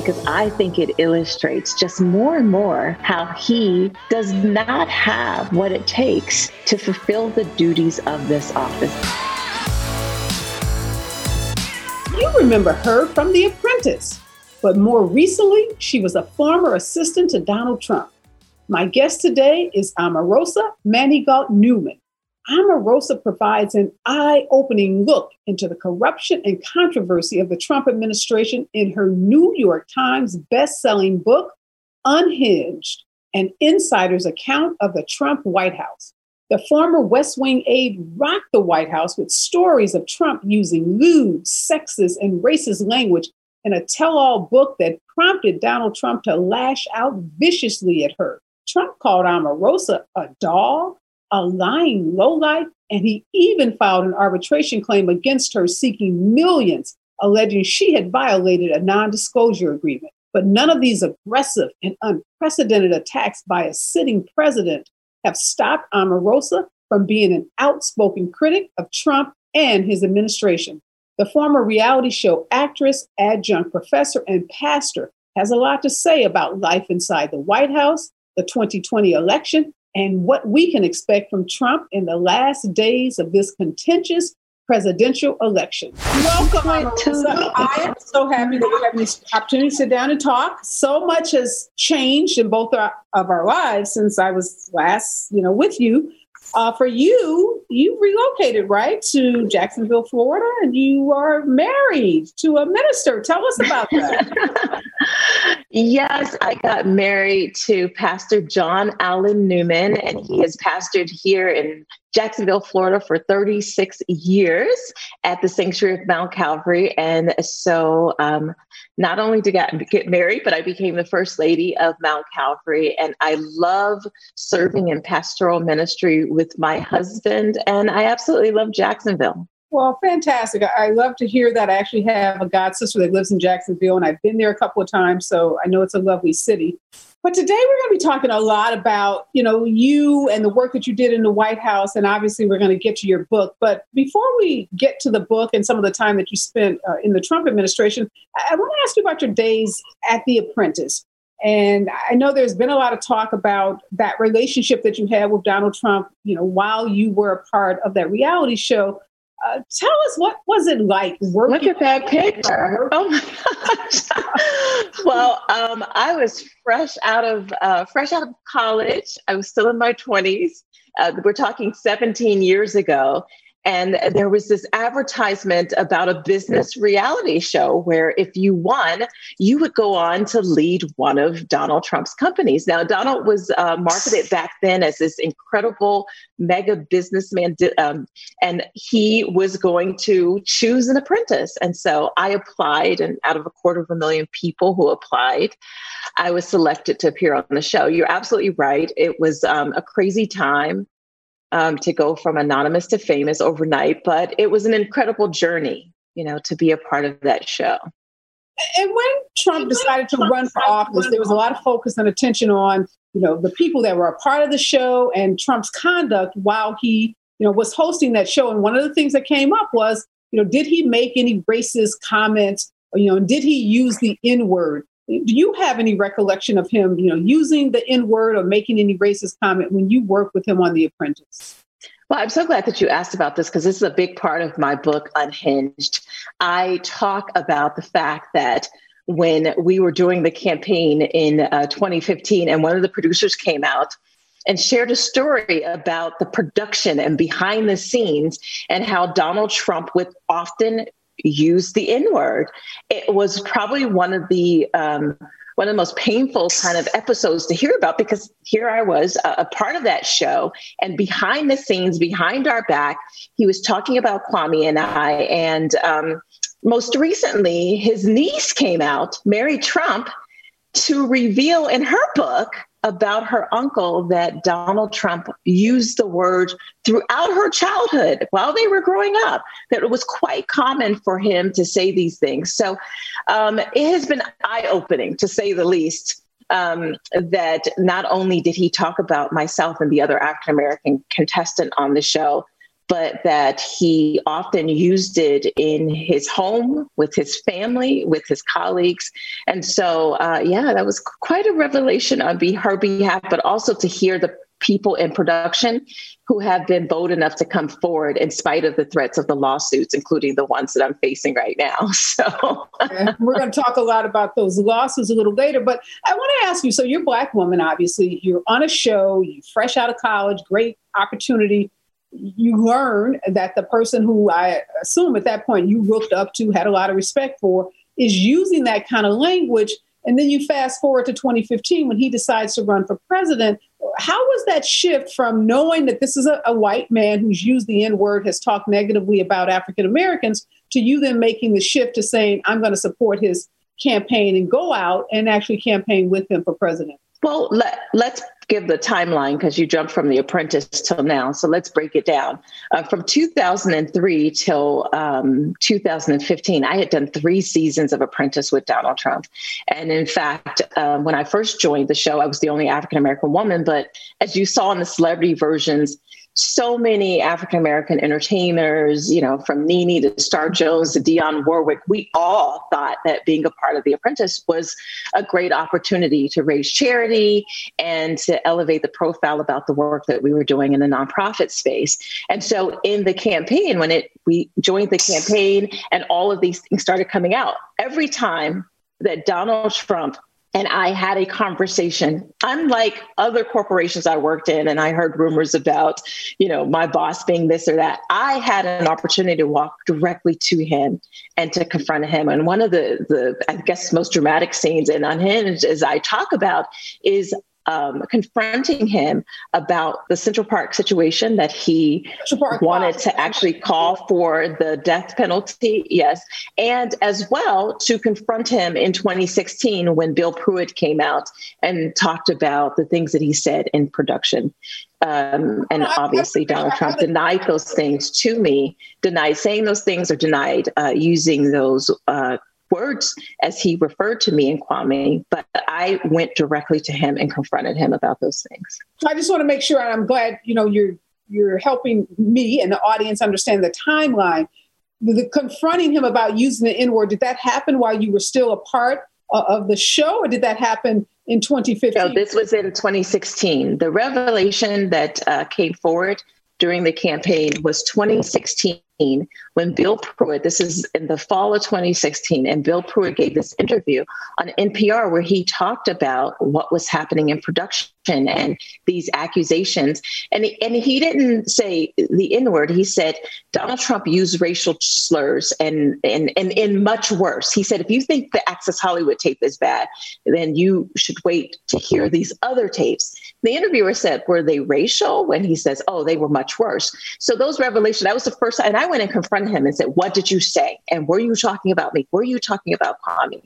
because I think it illustrates just more and more how he does not have what it takes to fulfill the duties of this office. You remember her from The Apprentice, but more recently, she was a former assistant to Donald Trump. My guest today is Omarosa Manigault Newman. Omarosa provides an eye opening look into the corruption and controversy of the Trump administration in her New York Times best-selling book, Unhinged An Insider's Account of the Trump White House. The former West Wing aide rocked the White House with stories of Trump using lewd, sexist, and racist language in a tell all book that prompted Donald Trump to lash out viciously at her. Trump called Omarosa a doll, a lying lowlife, and he even filed an arbitration claim against her seeking millions, alleging she had violated a non disclosure agreement. But none of these aggressive and unprecedented attacks by a sitting president have stopped Omarosa from being an outspoken critic of Trump and his administration. The former reality show actress, adjunct professor, and pastor has a lot to say about life inside the White House, the 2020 election, and what we can expect from Trump in the last days of this contentious presidential election. Welcome to I am so happy that we have this opportunity to sit down and talk. So much has changed in both our, of our lives since I was last, you know, with you. Uh, for you, you relocated right to Jacksonville, Florida, and you are married to a minister. Tell us about that. yes, I got married to Pastor John Allen Newman, and he has pastored here in Jacksonville, Florida for 36 years at the Sanctuary of Mount Calvary. And so um, not only did I get married, but I became the first lady of Mount Calvary. And I love serving in pastoral ministry with my husband. And I absolutely love Jacksonville. Well, fantastic. I love to hear that. I actually have a god sister that lives in Jacksonville, and I've been there a couple of times, so I know it's a lovely city. But today we're going to be talking a lot about, you know, you and the work that you did in the White House, and obviously we're going to get to your book. But before we get to the book and some of the time that you spent uh, in the Trump administration, I, I want to ask you about your days at The Apprentice. And I know there's been a lot of talk about that relationship that you had with Donald Trump, you know, while you were a part of that reality show. Uh, tell us what was it like working? Look at that picture! Oh my gosh! well, um, I was fresh out of uh, fresh out of college. I was still in my twenties. Uh, we're talking 17 years ago, and there was this advertisement about a business reality show where if you won, you would go on to lead one of Donald Trump's companies. Now, Donald was uh, marketed back then as this incredible mega businessman, um, and he was going to choose an apprentice. And so I applied, and out of a quarter of a million people who applied, I was selected to appear on the show. You're absolutely right. It was um, a crazy time um, to go from anonymous to famous overnight, but it was an incredible journey, you know, to be a part of that show. And when Trump decided to run for office, there was a lot of focus and attention on, you know, the people that were a part of the show and Trump's conduct while he, you know, was hosting that show. And one of the things that came up was, you know, did he make any racist comments? Or, you know, did he use the N word? Do you have any recollection of him, you know, using the N word or making any racist comment when you worked with him on The Apprentice? Well, I'm so glad that you asked about this because this is a big part of my book, Unhinged. I talk about the fact that when we were doing the campaign in uh, 2015, and one of the producers came out and shared a story about the production and behind the scenes and how Donald Trump would often use the N word. It was probably one of the um, one of the most painful kind of episodes to hear about because here I was, a, a, part of that show, and behind the scenes, behind our back, he was talking about Kwame and I. And um, most recently, his niece came out, Mary Trump, to reveal in her book about her uncle that Donald Trump used the word throughout her childhood while they were growing up, that it was quite common for him to say these things. So um, it has been eye opening, to say the least. Um, that not only did he talk about myself and the other African American contestant on the show, but that he often used it in his home with his family, with his colleagues. And so, uh, yeah, that was quite a revelation on her behalf, but also to hear the people in production who have been bold enough to come forward in spite of the threats of the lawsuits, including the ones that I'm facing right now. So we're going to talk a lot about those lawsuits a little later. But I want to ask you so you're a black woman, obviously, you're on a show, you're fresh out of college, great opportunity. You learn that the person who I assume at that point you looked up to, had a lot of respect for, is using that kind of language. And then you fast forward to 2015 when he decides to run for president how was that shift from knowing that this is a, a white man who's used the N word, has talked negatively about African Americans, to you then making the shift to saying, I'm going to support his campaign and go out and actually campaign with him for president? Well, let, let's give the timeline because you jumped from The Apprentice till now. So let's break it down. Uh, from 2003 till um, 2015, I had done three seasons of Apprentice with Donald Trump. And in fact, um, when I first joined the show, I was the only African American woman. But as you saw in the celebrity versions, so many African American entertainers, you know, from Nene to Star Jones to Dionne Warwick, we all thought that being a part of The Apprentice was a great opportunity to raise charity and to elevate the profile about the work that we were doing in the nonprofit space. And so in the campaign, when it we joined the campaign and all of these things started coming out, every time that Donald Trump and I had a conversation. Unlike other corporations I worked in, and I heard rumors about, you know, my boss being this or that. I had an opportunity to walk directly to him and to confront him. And one of the, the I guess, most dramatic scenes in Unhinged, as I talk about, is um, confronting him about the Central Park situation that he wanted to actually call for the death penalty, yes, and as well to confront him in 2016 when Bill Pruitt came out and talked about the things that he said in production. Um, and obviously, Donald Trump denied those things to me, denied saying those things or denied uh, using those uh, words as he referred to me and Kwame, but I went directly to him and confronted him about those things. I just want to make sure, and I'm glad you know you're you're helping me and the audience understand the timeline. The, the confronting him about using the N word did that happen while you were still a part uh, of the show, or did that happen in 2015? No, this was in 2016. The revelation that uh, came forward during the campaign was 2016 when Bill Pruitt, this is in the fall of 2016, and Bill Pruitt gave this interview on NPR where he talked about what was happening in production and these accusations. And, and he didn't say the N word. He said Donald Trump used racial slurs and, and, and, and much worse. He said, if you think the Access Hollywood tape is bad, then you should wait to hear these other tapes. The interviewer said, were they racial? When he says, oh, they were much worse. So those revelations, that was the first, and I went and confronted him and said, what did you say? And were you talking about me? Were you talking about Kwame?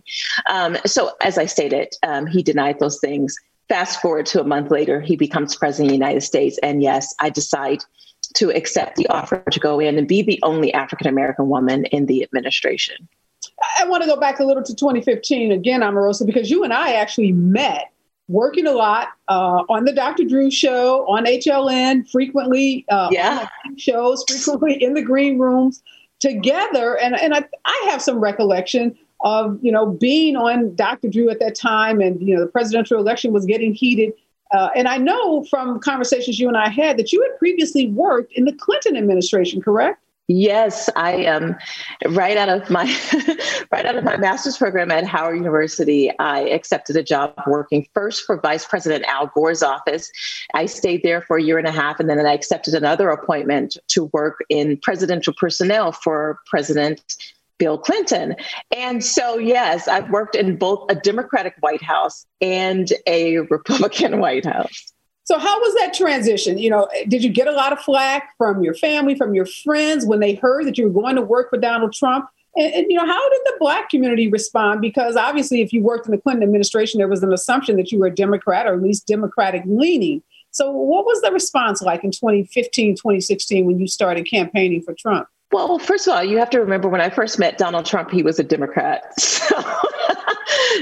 Um, so as I stated, um, he denied those things. Fast forward to a month later, he becomes president of the United States. And yes, I decide to accept the offer to go in and be the only African American woman in the administration. I want to go back a little to 2015 again, Omarosa, because you and I actually met working a lot uh, on the Dr. Drew show, on HLN, frequently uh, yeah. shows, frequently in the green rooms together. And, and I, I have some recollection of, you know, being on Dr. Drew at that time and, you know, the presidential election was getting heated. Uh, and I know from conversations you and I had that you had previously worked in the Clinton administration, correct? Yes, I am. Um, right out of my right out of my master's program at Howard University, I accepted a job working first for Vice President Al Gore's office. I stayed there for a year and a half, and then I accepted another appointment to work in presidential personnel for President Bill Clinton. And so, yes, I've worked in both a Democratic White House and a Republican White House. So how was that transition? You know, did you get a lot of flack from your family, from your friends when they heard that you were going to work for Donald Trump? And, and, you know, how did the black community respond? Because obviously, if you worked in the Clinton administration, there was an assumption that you were a Democrat or at least Democratic leaning. So what was the response like in 2015, 2016 when you started campaigning for Trump? Well, first of all, you have to remember when I first met Donald Trump, he was a Democrat. So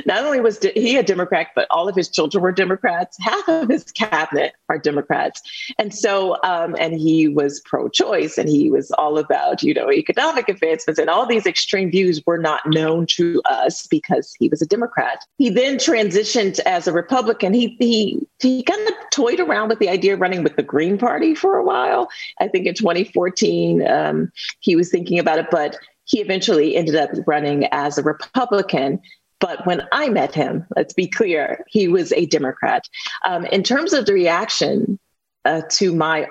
not only was he a Democrat, but all of his children were Democrats. Half of his cabinet are Democrats, and so um, and he was pro-choice, and he was all about you know economic advancements, and all these extreme views were not known to us because he was a Democrat. He then transitioned as a Republican. He he he kind of toyed around with the idea of running with the Green Party for a while. I think in 2014 um, he was thinking about it, but he eventually ended up running as a Republican. But when I met him, let's be clear, he was a Democrat. Um, in terms of the reaction uh, to my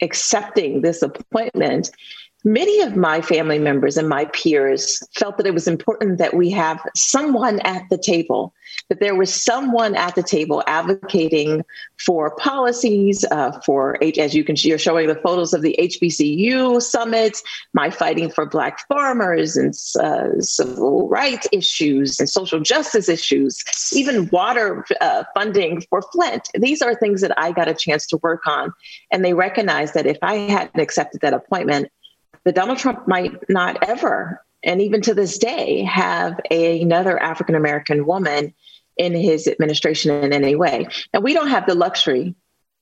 accepting this appointment, many of my family members and my peers felt that it was important that we have someone at the table, that there was someone at the table advocating for policies, uh, for as you can you're showing the photos of the HBCU summits, my fighting for Black farmers and uh, civil rights issues and social justice issues, even water uh, funding for Flint. These are things that I got a chance to work on, and they recognized that if I hadn't accepted that appointment that Donald Trump might not ever, and even to this day, have a, another African American woman in his administration in any way. And we don't have the luxury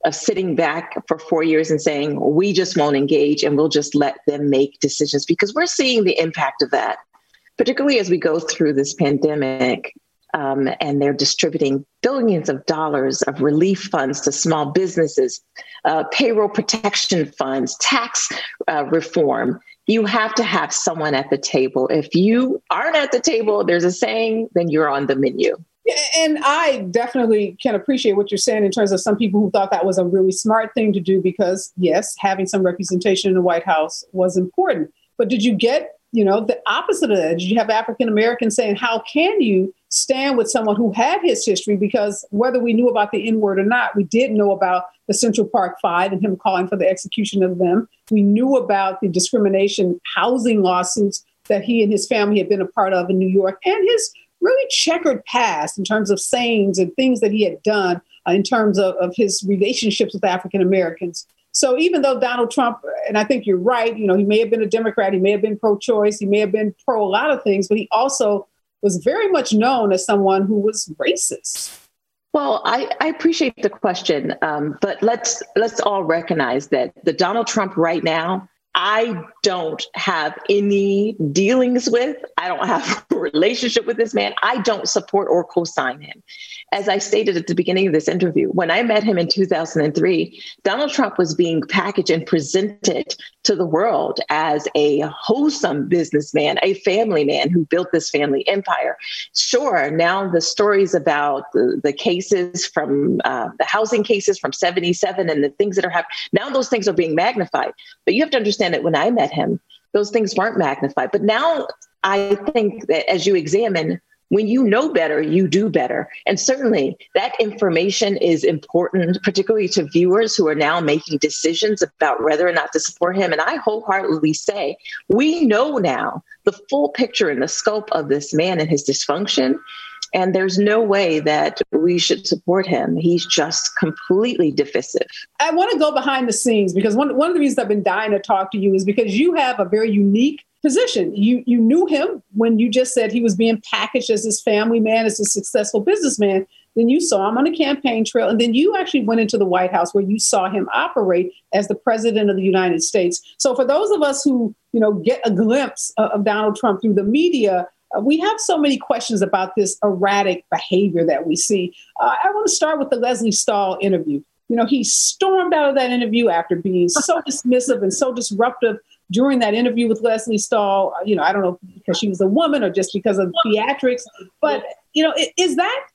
of sitting back for four years and saying, we just won't engage and we'll just let them make decisions because we're seeing the impact of that, particularly as we go through this pandemic um, and they're distributing billions of dollars of relief funds to small businesses, uh, payroll protection funds, tax uh, reform. You have to have someone at the table. If you aren't at the table, there's a saying, then you're on the menu. And I definitely can appreciate what you're saying in terms of some people who thought that was a really smart thing to do because, yes, having some representation in the White House was important. But did you get you know, the opposite of that. Did you have African Americans saying, How can you stand with someone who had his history? Because whether we knew about the N word or not, we did know about the Central Park Five and him calling for the execution of them. We knew about the discrimination housing lawsuits that he and his family had been a part of in New York and his really checkered past in terms of sayings and things that he had done uh, in terms of, of his relationships with African Americans. So even though Donald Trump, and I think you're right, you know, he may have been a Democrat, he may have been pro-choice, he may have been pro a lot of things, but he also was very much known as someone who was racist. Well, I, I appreciate the question, um, but let's let's all recognize that the Donald Trump right now I don't have any dealings with. I don't have a relationship with this man. I don't support or co sign him. As I stated at the beginning of this interview, when I met him in 2003, Donald Trump was being packaged and presented to the world as a wholesome businessman, a family man who built this family empire. Sure, now the stories about the, the cases from uh, the housing cases from 77 and the things that are happening, now those things are being magnified. But you have to understand that when I met him, those things weren't magnified. But now I think that as you examine when you know better, you do better. And certainly that information is important, particularly to viewers who are now making decisions about whether or not to support him. And I wholeheartedly say we know now the full picture and the scope of this man and his dysfunction. And there's no way that we should support him. He's just completely divisive. I want to go behind the scenes because one, one of the reasons I've been dying to talk to you is because you have a very unique position. You you knew him when you just said he was being packaged as this family man, as a successful businessman. Then you saw him on the campaign trail, and then you actually went into the White House where you saw him operate as the president of the United States. So for those of us who you know get a glimpse of Donald Trump through the media, we have so many questions about this erratic behavior that we see. Uh, I want to start with the Lesley Stahl interview. You know, he stormed out of that interview after being so dismissive and so disruptive during that interview with Lesley Stahl, uh, you know, I don't know because she was a woman or just because of theatrics, but you know, is that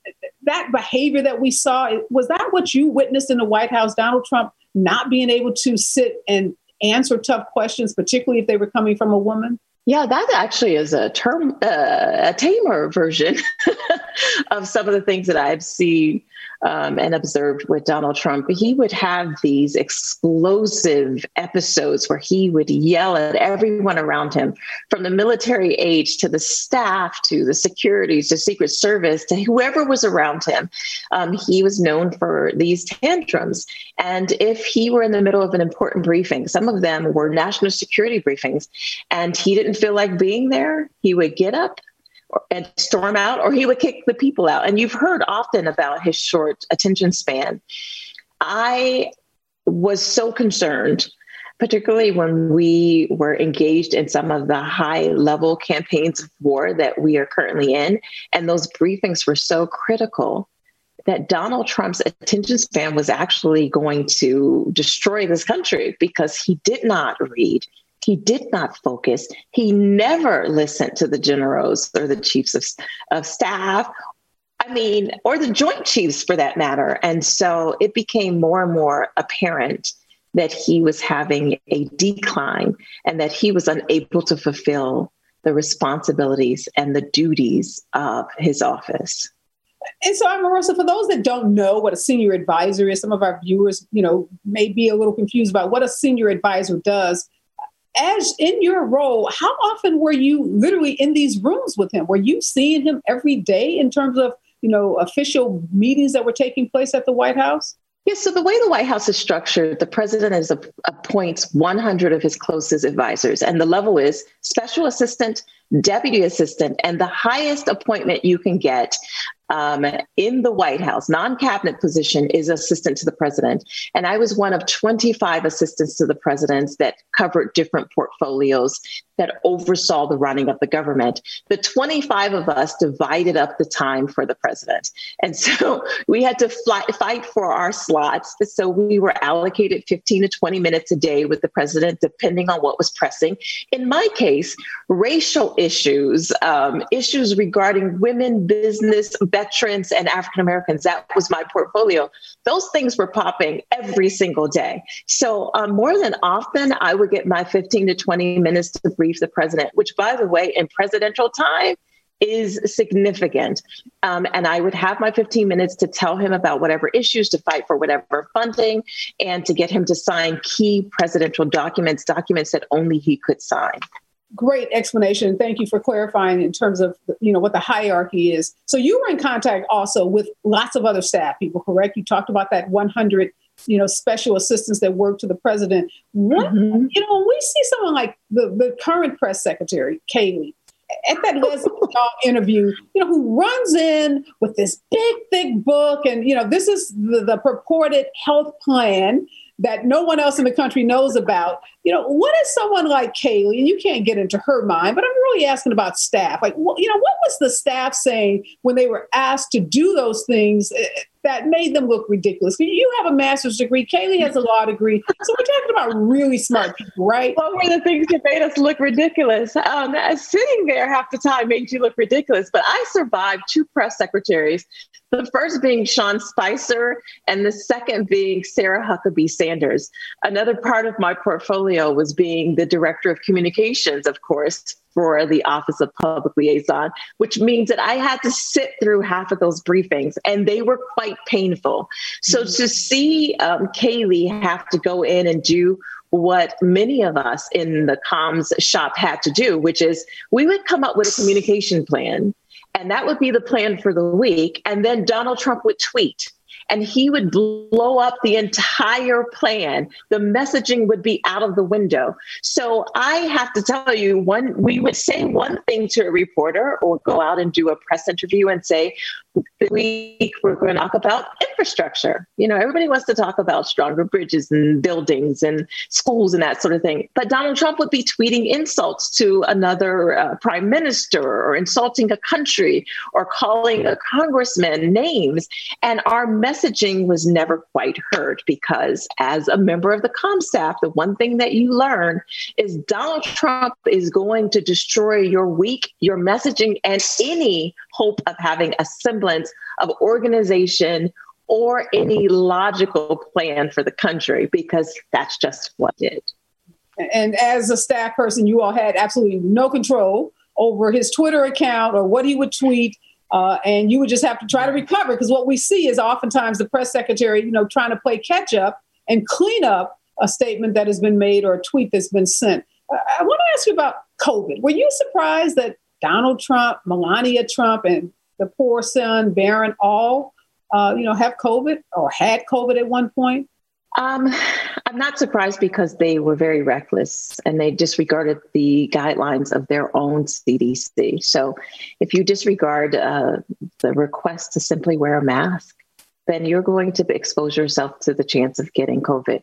that behavior that we saw was that what you witnessed in the White House? Donald Trump not being able to sit and answer tough questions, particularly if they were coming from a woman. Yeah, that actually is a term, uh, a tamer version of some of the things that I've seen um, and observed with Donald Trump, he would have these explosive episodes where he would yell at everyone around him, from the military age to the staff to the security to Secret Service to whoever was around him. Um, he was known for these tantrums. And if he were in the middle of an important briefing, some of them were national security briefings, and he didn't feel like being there, he would get up and storm out, or he would kick the people out. And you've heard often about his short attention span. I was so concerned, particularly when we were engaged in some of the high level campaigns of war that we are currently in. And those briefings were so critical that Donald Trump's attention span was actually going to destroy this country because he did not read. He did not focus. He never listened to the generals or the chiefs of, of staff I mean, or the Joint Chiefs for that matter. And so it became more and more apparent that he was having a decline and that he was unable to fulfill the responsibilities and the duties of his office. And so, Marissa, for those that don't know what a senior advisor is, some of our viewers, you know, may be a little confused about what a senior advisor does. As in your role, how often were you literally in these rooms with him? Were you seeing him every day in terms of you know, official meetings that were taking place at the White House? Yes, so the way the White House is structured, the president is a, appoints 100 of his closest advisors, and the level is special assistant, deputy assistant, and the highest appointment you can get um, in the White House, non cabinet position, is assistant to the president. And I was one of 25 assistants to the president that covered different portfolios that oversaw the running of the government. The 25 of us divided up the time for the president. And so we had to fly, fight for our slots. So we were allocated 15 to 20 minutes a day with the president, depending on what was pressing. In my case, racial issues, um, issues regarding women, business, veterans and African Americans. That was my portfolio. Those things were popping every single day. So, um, more than often, I would get my 15 to 20 minutes to brief the president, which, by the way, in presidential time, is significant. Um, and I would have my 15 minutes to tell him about whatever issues, to fight for whatever funding, and to get him to sign key presidential documents, documents that only he could sign great explanation. Thank you for clarifying in terms of you know what the hierarchy is. So you were in contact also with lots of other staff people, correct? You talked about that 100 you know special assistants that work to the president. What, mm-hmm. You know, when we see someone like the, the current press secretary, Kayleigh, at that Lesley interview, you know, who runs in with this big, thick book, and you know, this is the, the purported health plan that no one else in the country knows about. You know, what is someone like Kayleigh, and you can't get into her mind, but I'm really asking about staff. Like, you know, what was the staff saying when they were asked to do those things eh, that made them look ridiculous. You have a master's degree. Kayleigh has a law degree. So we're talking about really smart people, right? What were the things that made us look ridiculous? Um, sitting there half the time made you look ridiculous. But I survived two press secretaries. The first being Sean Spicer, and the second being Sarah Huckabee Sanders. Another part of my portfolio was being the director of communications, of course, for the Office of Public Liaison, which means that I had to sit through half of those briefings, and they were quite painful. So mm-hmm. to see um, Kayleigh have to go in and do what many of us in the comms shop had to do, which is we would come up with a communication plan, and that would be the plan for the week. And then Donald Trump would tweet and he would blow up the entire plan. The messaging would be out of the window. So I have to tell you, one we would say one thing to a reporter or go out and do a press interview and say, this week we're going to talk about infrastructure. You know, everybody wants to talk about stronger bridges and buildings and schools and that sort of thing. But Donald Trump would be tweeting insults to another uh, prime minister or insulting a country or calling a congressman names. And our messaging was never quite heard because, as a member of the com staff, the one thing that you learn is Donald Trump is going to destroy your week, your messaging, and any hope of having a semblance of organization or any logical plan for the country because that's just what it. And as a staff person, you all had absolutely no control over his Twitter account or what he would tweet. Uh, and you would just have to try to recover because what we see is oftentimes the press secretary, you know, trying to play catch up and clean up a statement that has been made or a tweet that's been sent. I want to ask you about COVID. Were you surprised that Donald Trump, Melania Trump, and the poor son Barron all, uh, you know, have COVID or had COVID at one point? Um, I'm not surprised because they were very reckless and they disregarded the guidelines of their own CDC. So, if you disregard uh, the request to simply wear a mask, then you're going to expose yourself to the chance of getting COVID.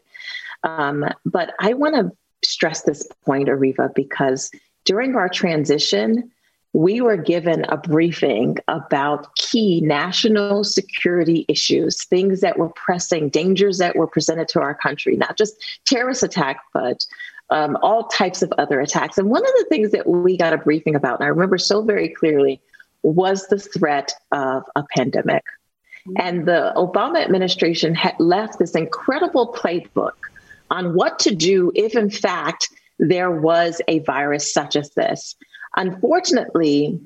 Um, but I want to stress this point, Areva, because during our transition, we were given a briefing about key national security issues, things that were pressing, dangers that were presented to our country, not just terrorist attack, but um, all types of other attacks. And one of the things that we got a briefing about, and I remember so very clearly, was the threat of a pandemic. And the Obama administration had left this incredible playbook on what to do if, in fact, there was a virus such as this. Unfortunately,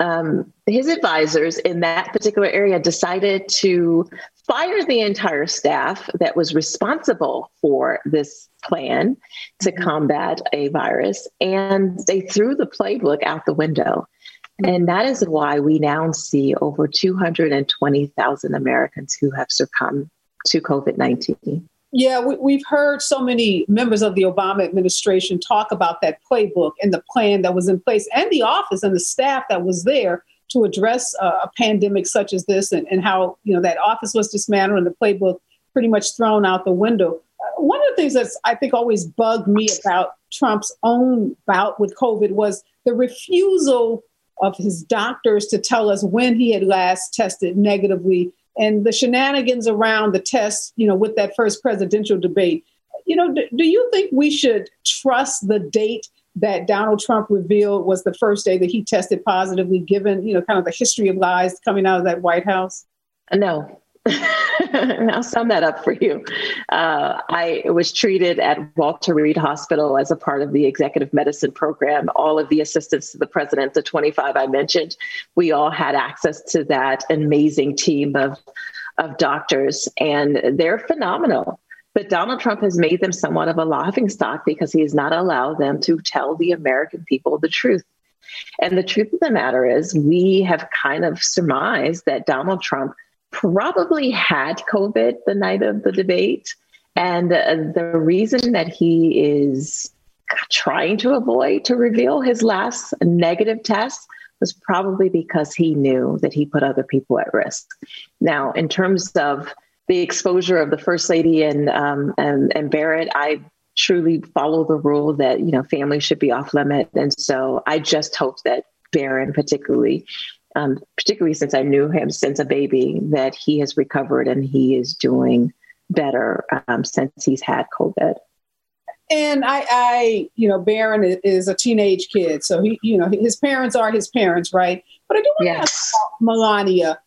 um, his advisors in that particular area decided to fire the entire staff that was responsible for this plan to mm-hmm. combat a virus, and they threw the playbook out the window. Mm-hmm. And that is why we now see over 220,000 Americans who have succumbed to COVID 19. Yeah, we, have heard so many members of the Obama administration talk about that playbook and the plan that was in place, and the office and the staff that was there to address a pandemic such as this, and, and, how you know that office was dismantled and the playbook pretty much thrown out the window. Uh, one of the things that's I think always bugged me about Trump's own bout with COVID was the refusal of his doctors to tell us when he had last tested negatively and the shenanigans around the test, you know, with that first presidential debate. You know, do, do you think we should trust the date that Donald Trump revealed was the first day that he tested positively, given, you know, kind of the history of lies coming out of that White House? No, I'll sum that up for you. Uh, I was treated at Walter Reed Hospital as a part of the executive medicine program. All of the assistants to the president, the 25 I mentioned, we all had access to that amazing team of, of doctors, and they're phenomenal. But Donald Trump has made them somewhat of a laughing stock because he has not allowed them to tell the American people the truth. And the truth of the matter is, we have kind of surmised that Donald Trump probably had COVID the night of the debate. And uh, the reason that he is trying to avoid to reveal his last negative test was probably because he knew that he put other people at risk. Now, in terms of the exposure of the first lady and um, and, and Barron, I truly follow the rule that you know families should be off limit, and so I just hope that Barron particularly um, particularly since I knew him since a baby, that he has recovered and he is doing better um, since he's had COVID. And I, I, you know, Barron is a teenage kid, so he, you know, his parents are his parents, right? But I do want yes. to ask Melania.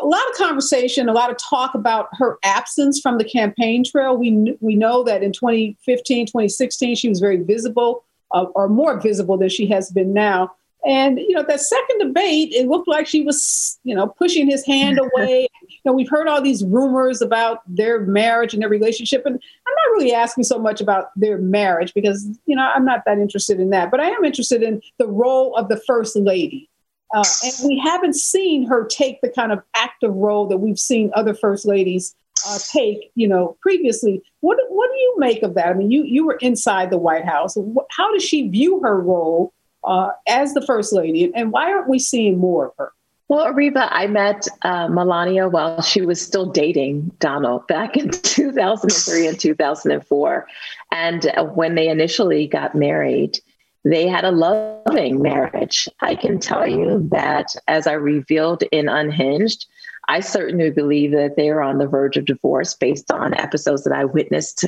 A lot of conversation, a lot of talk about her absence from the campaign trail. We we know that in 2015, 2016, she was very visible, uh, or more visible than she has been now. And you know, that second debate, it looked like she was, you know, pushing his hand away. you know, we've heard all these rumors about their marriage and their relationship, and I'm not really asking so much about their marriage because you know I'm not that interested in that. But I am interested in the role of the first lady. Uh, and we haven't seen her take the kind of active role that we've seen other first ladies uh, take, you know, previously. What what do you make of that? I mean, you you were inside the White House. How does she view her role uh, as the first lady, and why aren't we seeing more of her? Well, Areva, I met uh, Melania while she was still dating Donald back in 2003 and 2004. And uh, when they initially got married, they had a loving marriage. I can tell you that as I revealed in Unhinged, I certainly believe that they are on the verge of divorce based on episodes that I witnessed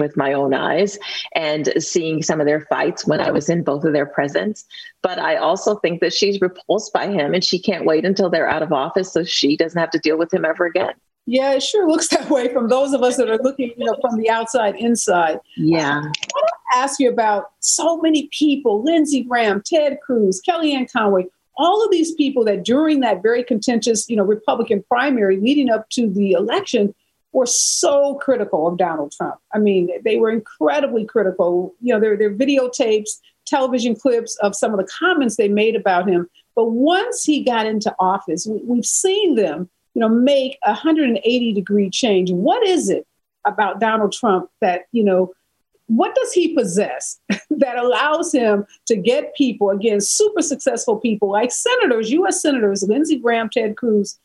with my own eyes and seeing some of their fights when I was in both of their presence. But I also think that she's repulsed by him and she can't wait until they're out of office so she doesn't have to deal with him ever again. Yeah, it sure looks that way from those of us that are looking, you know, from the outside inside. Yeah. I want to ask you about so many people: Lindsey Graham, Ted Cruz, Kellyanne Conway all of these people that during that very contentious, you know, Republican primary leading up to the election were so critical of Donald Trump. I mean, they were incredibly critical. You know, there, there videotapes, television clips of some of the comments they made about him. But once he got into office, we, we've seen them, you know, make a 180 degree change. What is it about Donald Trump that, you know, what does he possess that allows him to get people, again, super successful people like senators, US senators, Lindsey Graham, Ted Cruz,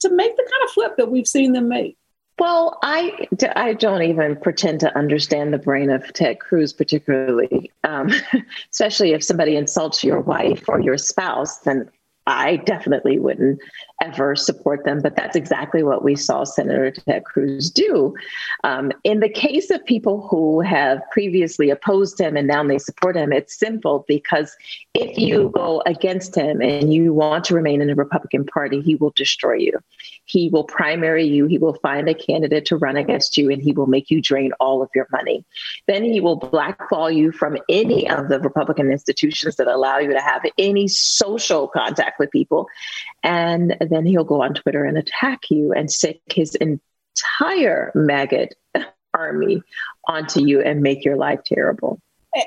to make the kind of flip that we've seen them make? Well, I, I don't even pretend to understand the brain of Ted Cruz, particularly, um, especially if somebody insults your wife or your spouse, then I definitely wouldn't ever support them. But that's exactly what we saw Senator Ted Cruz do. Um, in the case of people who have previously opposed him and now they support him, it's simple because if you go against him and you want to remain in the Republican Party, he will destroy you. He will primary you. He will find a candidate to run against you and he will make you drain all of your money. Then he will blackball you from any of the Republican institutions that allow you to have any social contact with people. And then he'll go on Twitter and attack you and sick his entire MAGA army onto you and make your life terrible.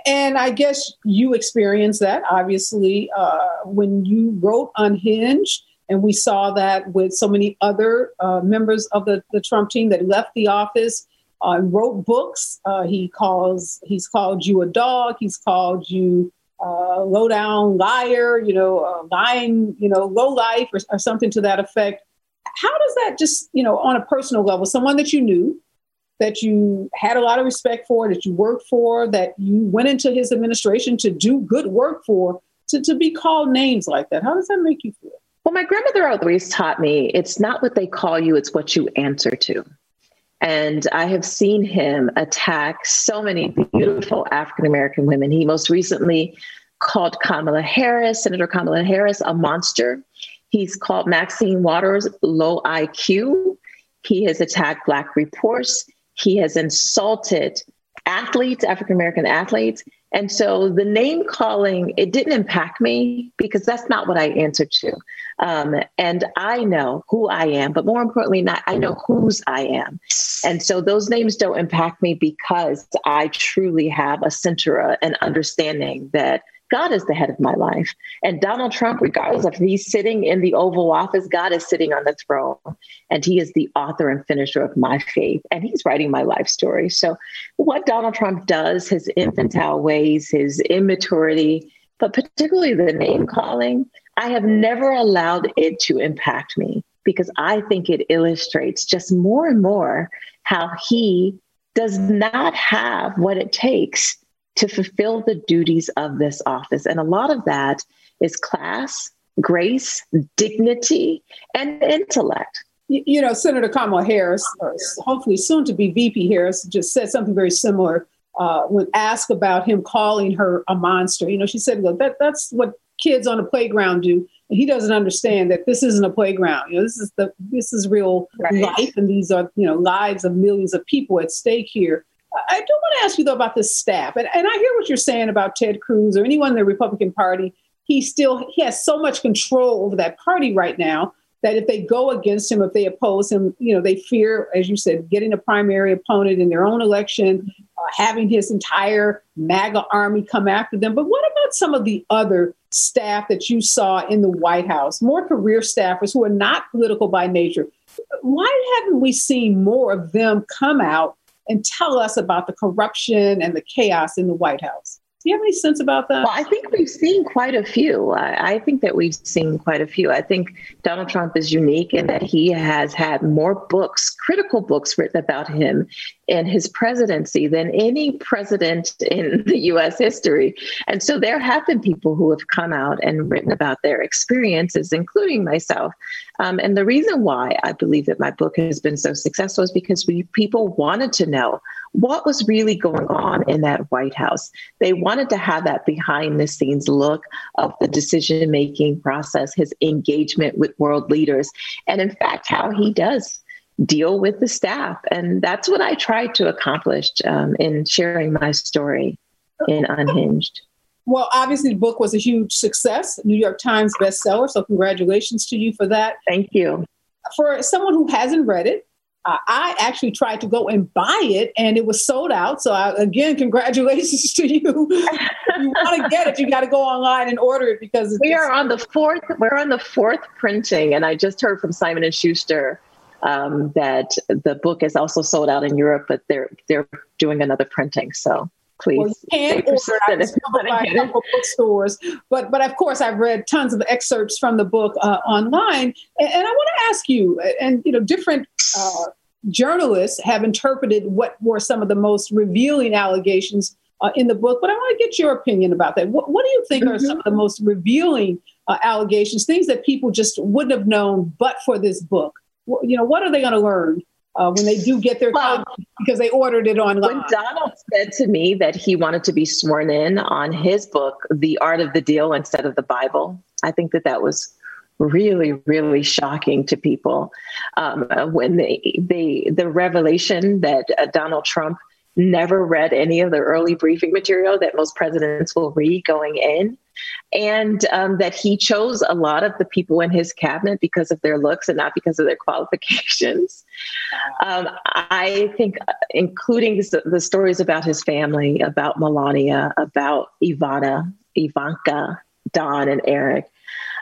And I guess you experienced that, obviously, uh, when you wrote Unhinged. And we saw that with so many other uh, members of the, the Trump team that left the office uh, wrote books. Uh, he calls he's called you a dog. He's called you uh, low down liar, you know, uh, lying, you know, low life or, or, something to that effect. How does that just, you know, on a personal level, someone that you knew, that you had a lot of respect for, that you worked for, that you went into his administration to do good work for, to, to be called names like that, how does that make you feel? Well, my grandmother always taught me it's not what they call you, it's what you answer to. And I have seen him attack so many beautiful African American women. He most recently called Kamala Harris, Senator Kamala Harris, a monster. He's called Maxine Waters low IQ. He has attacked Black reports. He has insulted athletes, African American athletes. And so the name calling, it didn't impact me because that's not what I answered to. Um, and I know who I am, but more importantly, not I know whose I am. And so those names don't impact me because I truly have a center, an understanding that God is the head of my life. And Donald Trump, regardless of he's sitting in the Oval Office, God is sitting on the throne. And he is the author and finisher of my faith. And he's writing my life story. So, what Donald Trump does, his infantile ways, his immaturity, but particularly the name calling, I have never allowed it to impact me because I think it illustrates just more and more how he does not have what it takes to fulfill the duties of this office. And a lot of that is class, grace, dignity, and intellect. You know, Senator Kamala Harris, hopefully soon to be VP Harris, just said something very similar uh, when asked about him calling her a monster. You know, she said, "Look, that, that's what kids on a playground do." And he doesn't understand that this isn't a playground. You know, this is the this is real right. life, and these are you know lives of millions of people at stake here. I do want to ask you though about this staff, and, and I hear what you're saying about Ted Cruz or anyone in the Republican Party. He still he has so much control over that party right now that if they go against him, if they oppose him, you know, they fear, as you said, getting a primary opponent in their own election, uh, having his entire MAGA army come after them. But what about some of the other staff that you saw in the White House, more career staffers who are not political by nature? Why haven't we seen more of them come out and tell us about the corruption and the chaos in the White House. Do you have any sense about that? Well, I think we've seen quite a few. I, I, think that we've seen quite a few. I think Donald Trump is unique in that he has had more books, critical books written about him in his presidency than any president in the US history. And so there have been people who have come out and written about their experiences, including myself. Um, and the reason why I believe that my book has been so successful is because we, people wanted to know what was really going on in that White House. They wanted to have that behind the scenes look of the decision making process, his engagement with world leaders, and in fact, how he does deal with the staff. And that's what I tried to accomplish um, in sharing my story in Unhinged. Well, obviously, the book was a huge success, New York Times bestseller. So, congratulations to you for that. Thank you. For someone who hasn't read it, uh, I actually tried to go and buy it and it was sold out. So, I, again, congratulations to you. if you want to get it, you got to go online and order it because we are on the fourth. We're on the fourth printing, and I just heard from Simon and Schuster um, that the book is also sold out in Europe, but they're they're doing another printing. So please. Well, you can order it by a couple bookstores, but but of course I've read tons of excerpts from the book uh, online, and, and, I want to ask you, and you know, different. Uh, journalists have interpreted what were some of the most revealing allegations uh, in the book, but I want to get your opinion about that. What, what do you think mm-hmm. are some of the most revealing uh, allegations, things that people just wouldn't have known but for this book? You know, what are they going to learn uh, when they do get their well, copy because they ordered it online. When Donald said to me that he wanted to be sworn in on his book, The Art of the Deal, instead of the Bible, I think that that was really, really shocking to people. Um, when they, they, the revelation that uh, Donald Trump never read any of the early briefing material that most presidents will read going in and um, that he chose a lot of the people in his cabinet because of their looks and not because of their qualifications. Um, I think, uh, including the stories about his family, about Melania, about Ivana, Ivanka, Don, and Eric,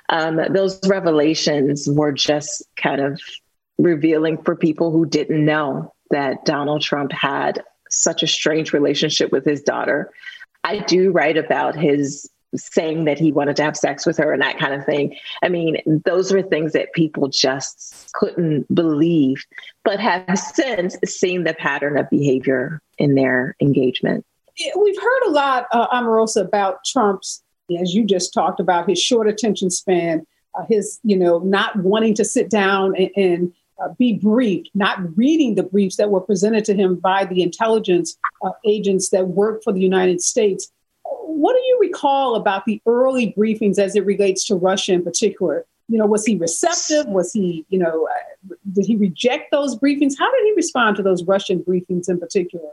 um, those revelations were just kind of revealing for people who didn't know that Donald Trump had such a strange relationship with his daughter. I do write about his saying that he wanted to have sex with her and that kind of thing. I mean, those were things that people just couldn't believe, but have since seen the pattern of behavior in their engagement. We've heard a lot, uh, about Trump's, as you just talked about, his short attention span, uh, his, you know, not wanting to sit down and, and uh, be briefed, not reading the briefs that were presented to him by the intelligence uh, agents that work for the United States what do you recall about the early briefings as it relates to Russia in particular? You know, was he receptive? Was he, you know, uh, did he reject those briefings? How did he respond to those Russian briefings in particular?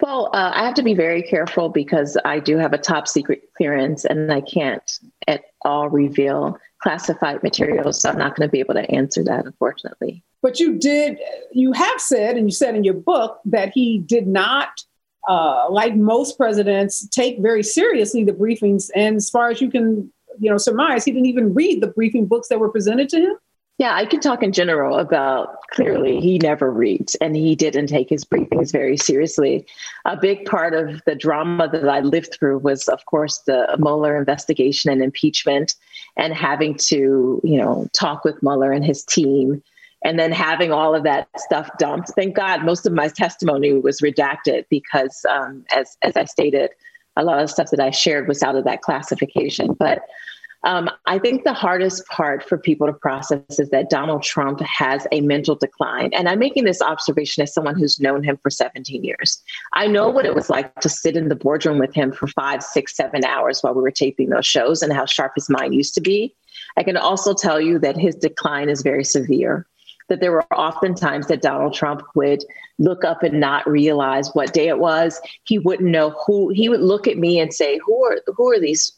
Well, uh, I have to be very careful because I do have a top secret clearance and I can't at all reveal classified materials. So I'm not going to be able to answer that, unfortunately. But you did, you have said, and you said in your book that he did not uh, like most presidents, take very seriously the briefings. And as far as you can, you know, surmise, he didn't even read the briefing books that were presented to him. Yeah, I can talk in general about clearly he never reads and he didn't take his briefings very seriously. A big part of the drama that I lived through was, of course, the Mueller investigation and impeachment and having to, you know, talk with Mueller and his team and then having all of that stuff dumped. Thank God most of my testimony was redacted because, um, as, as I stated, a lot of stuff that I shared was out of that classification. But um, I think the hardest part for people to process is that Donald Trump has a mental decline. And I'm making this observation as someone who's known him for 17 years. I know what it was like to sit in the boardroom with him for five, six, seven hours while we were taping those shows and how sharp his mind used to be. I can also tell you that his decline is very severe that there were often times that Donald Trump would look up and not realize what day it was. He wouldn't know who he would look at me and say, Who are who are these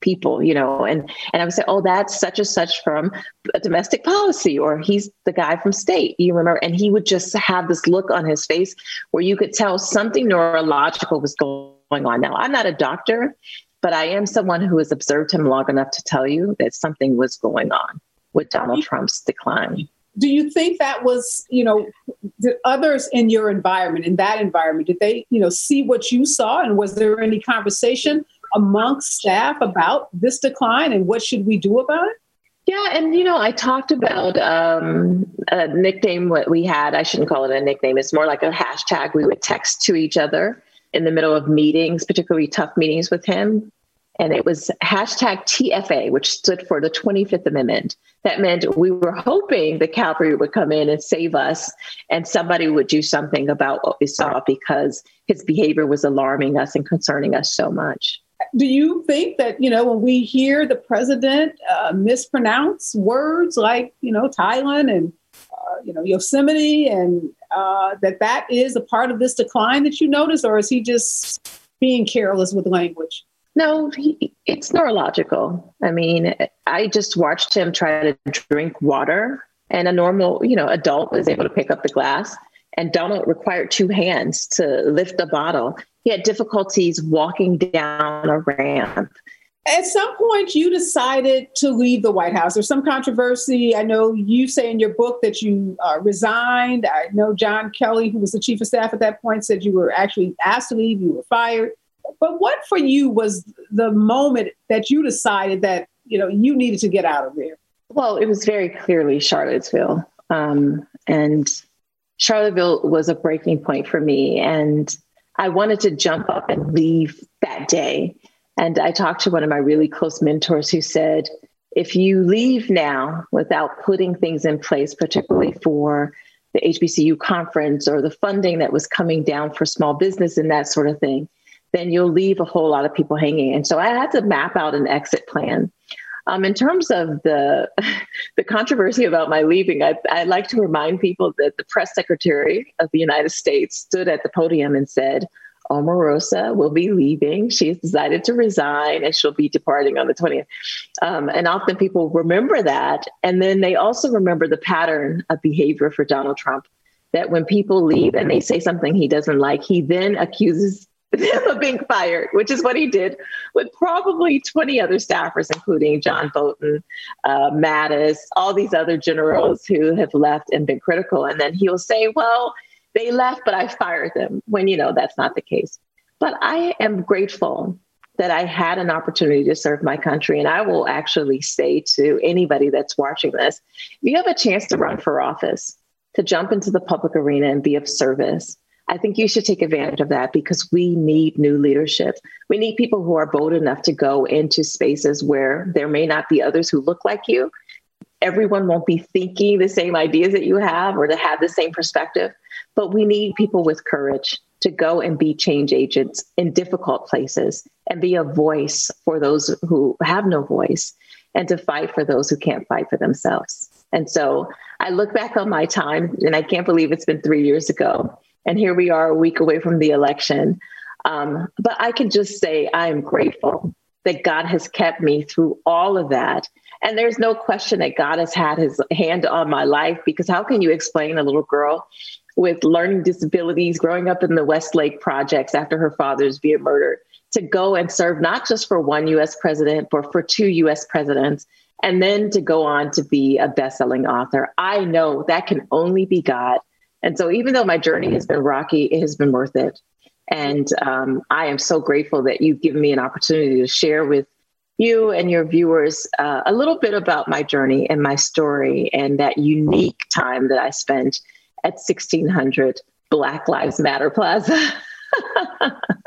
people, you know, and and I would say, Oh, that's such and such from a domestic policy, or he's the guy from state, you remember, and he would just have this look on his face where you could tell something neurological was going on. Now, I'm not a doctor, but I am someone who has observed him long enough to tell you that something was going on with Donald Trump's decline do you think that was you know the others in your environment in that environment did they you know see what you saw and was there any conversation amongst staff about this decline and what should we do about it yeah, and you know, I talked about um, a nickname what we had. I shouldn't call it a nickname. It's more like a hashtag. We would text to each other in the middle of meetings, particularly tough meetings with him and it was hashtag TFA, which stood for the 25th Amendment. That meant we were hoping the cavalry would come in and save us, and somebody would do something about what we saw because his behavior was alarming us and concerning us so much. Do you think that, you know, when we hear the president uh, mispronounce words like, you know, Thailand and, uh, you know, Yosemite, and uh, that that is a part of this decline that you notice, or is he just being careless with language? No, he, it's neurological. I mean, I just watched him try to drink water, and a normal, you know, adult was able to pick up the glass. And Donald required two hands to lift the bottle. He had difficulties walking down a ramp. At some point, you decided to leave the White House. There's some controversy. I know you say in your book that you uh, resigned. I know John Kelly, who was the chief of staff at that point, said you were actually asked to leave, you were fired. But what for you was the moment that you decided that you know you needed to get out of there? Well, it was very clearly Charlottesville, um, and Charlottesville was a breaking point for me, and I wanted to jump up and leave that day. And I talked to one of my really close mentors who said, if you leave now without putting things in place, particularly for the HBCU conference or the funding that was coming down for small business and that sort of thing, then you'll leave a whole lot of people hanging. And so I had to map out an exit plan. Um, in terms of the the controversy about my leaving, I, I like to remind people that the press secretary of the United States stood at the podium and said, Omarosa will be leaving. She's decided to resign and she'll be departing on the 20th. Um, and often people remember that. And then they also remember the pattern of behavior for Donald Trump that when people leave and they say something he doesn't like, he then accuses of being fired, which is what he did with probably 20 other staffers, including John Bolton, uh, Mattis, all these other generals who have left and been critical. And then he'll say, well, they left, but I fired them, when you know that's not the case. But I am grateful that I had an opportunity to serve my country. And I will actually say to anybody that's watching this if you have a chance to run for office, to jump into the public arena and be of service, I think you should take advantage of that because we need new leadership. We need people who are bold enough to go into spaces where there may not be others who look like you. Everyone won't be thinking the same ideas that you have or to have the same perspective, but we need people with courage to go and be change agents in difficult places and be a voice for those who have no voice and to fight for those who can't fight for themselves. And so I look back on my time and I can't believe it's been three years ago and here we are a week away from the election. Um, but I can just say I am grateful that God has kept me through all of that. And there's no question that God has had his hand on my life because how can you explain a little girl with learning disabilities growing up in the Westlake projects after her father's being murdered to go and serve not just for one US president, but for two US presidents, and then to go on to be a best selling author? I know that can only be God. And so, even though my journey has been rocky, it has been worth it. And um, I am so grateful that you've given me an opportunity to share with you and your viewers uh, a little bit about my journey and my story and that unique time that I spent at 1600 Black Lives Matter Plaza.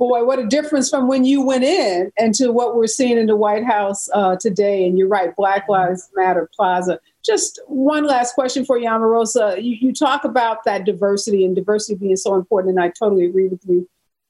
boy, what a difference from when you went in and to what we're seeing in the White House uh, today. And you're right, Black Lives Matter Plaza. Just one last question for you, Omarosa. You, you talk about that diversity and diversity being so important, and I totally agree with you.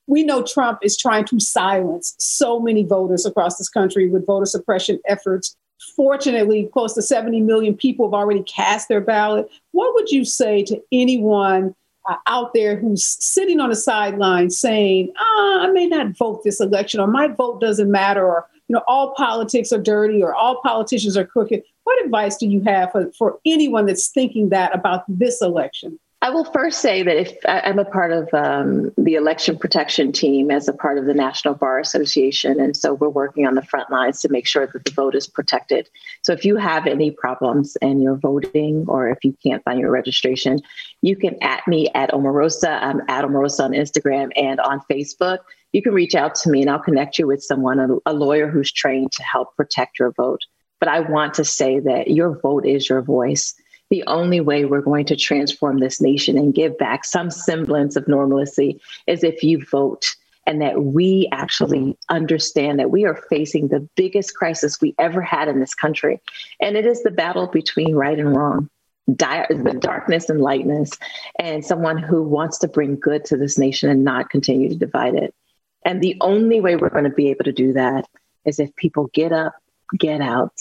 We know Trump is trying to silence so many voters across this country with voter suppression efforts. Fortunately, close to 70 million people have already cast their ballot. What would you say to anyone uh, out there who's sitting on the sideline saying, ah, I may not vote this election, or my vote doesn't matter, or you know, all politics are dirty, or all politicians are crooked. What advice do you have for, for anyone that's thinking that about this election? I will first say that if I'm a part of um, the election protection team as a part of the National Bar Association, and so we're working on the front lines to make sure that the vote is protected. So if you have any problems and you're voting, or if you can't find your registration, you can at me at Omarosa. I'm at Omarosa on Instagram and on Facebook. You can reach out to me, and I'll connect you with someone, a, a lawyer who's trained to help protect your vote. But I want to say that your vote is your voice the only way we're going to transform this nation and give back some semblance of normalcy is if you vote and that we actually understand that we are facing the biggest crisis we ever had in this country. And it is the battle between right and wrong, di- the darkness and lightness, and someone who wants to bring good to this nation and not continue to divide it. And the only way we're going to be able to do that is if people get up, get out,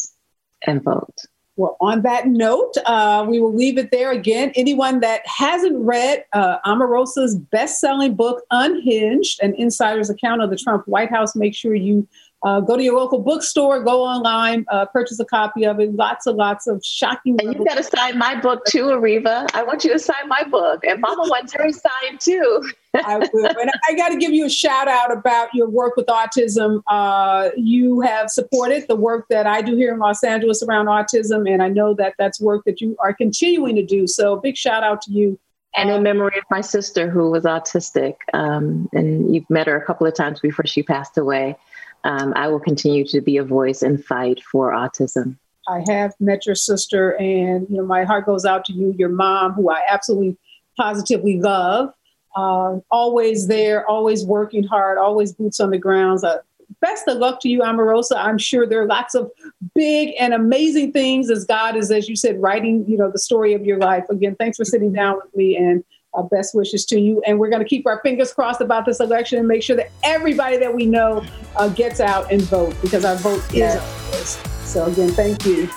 and vote. Well, on that note, uh, we will leave it there again. Anyone that hasn't read uh, Omarosa's best selling book, Unhinged, an insider's account of the Trump White House, make sure you uh, go to your local bookstore, go online, uh, purchase a copy of it. Lots and lots of shocking. And you've got to sign my book too, Areva. I want you to sign my book, and Mama wants her signed too. I will. And I got to give you a shout out about your work with autism. Uh, you have supported the work that I do here in Los Angeles around autism, and I know that that's work that you are continuing to do. So, big shout out to you. And in memory of my sister who was autistic, um, and you've met her a couple of times before she passed away um, I will continue to be a voice and fight for autism. I have met your sister, and you know my heart goes out to you, your mom, who I absolutely positively love. Uh, always there, always working hard, always boots on the ground. Uh, best of luck to you, Omarosa. I'm sure there are lots of big and amazing things as God is, as you said, writing, you know, the story of your life. Again, thanks for sitting down with me and our best wishes to you. And we're going to keep our fingers crossed about this election and make sure that everybody that we know uh, gets out and vote because our vote is our voice. So, again, thank you.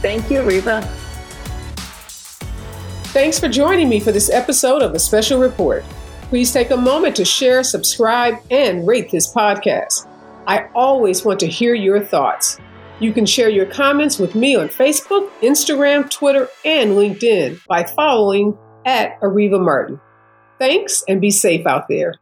Thank you, Areva. Thanks for joining me for this episode of the Special Report. Please take a moment to share, subscribe, and rate this podcast. I always want to hear your thoughts. You can share your comments with me on Facebook, Instagram, Twitter, and LinkedIn by following at Areva Martin. Thanks and be safe out there.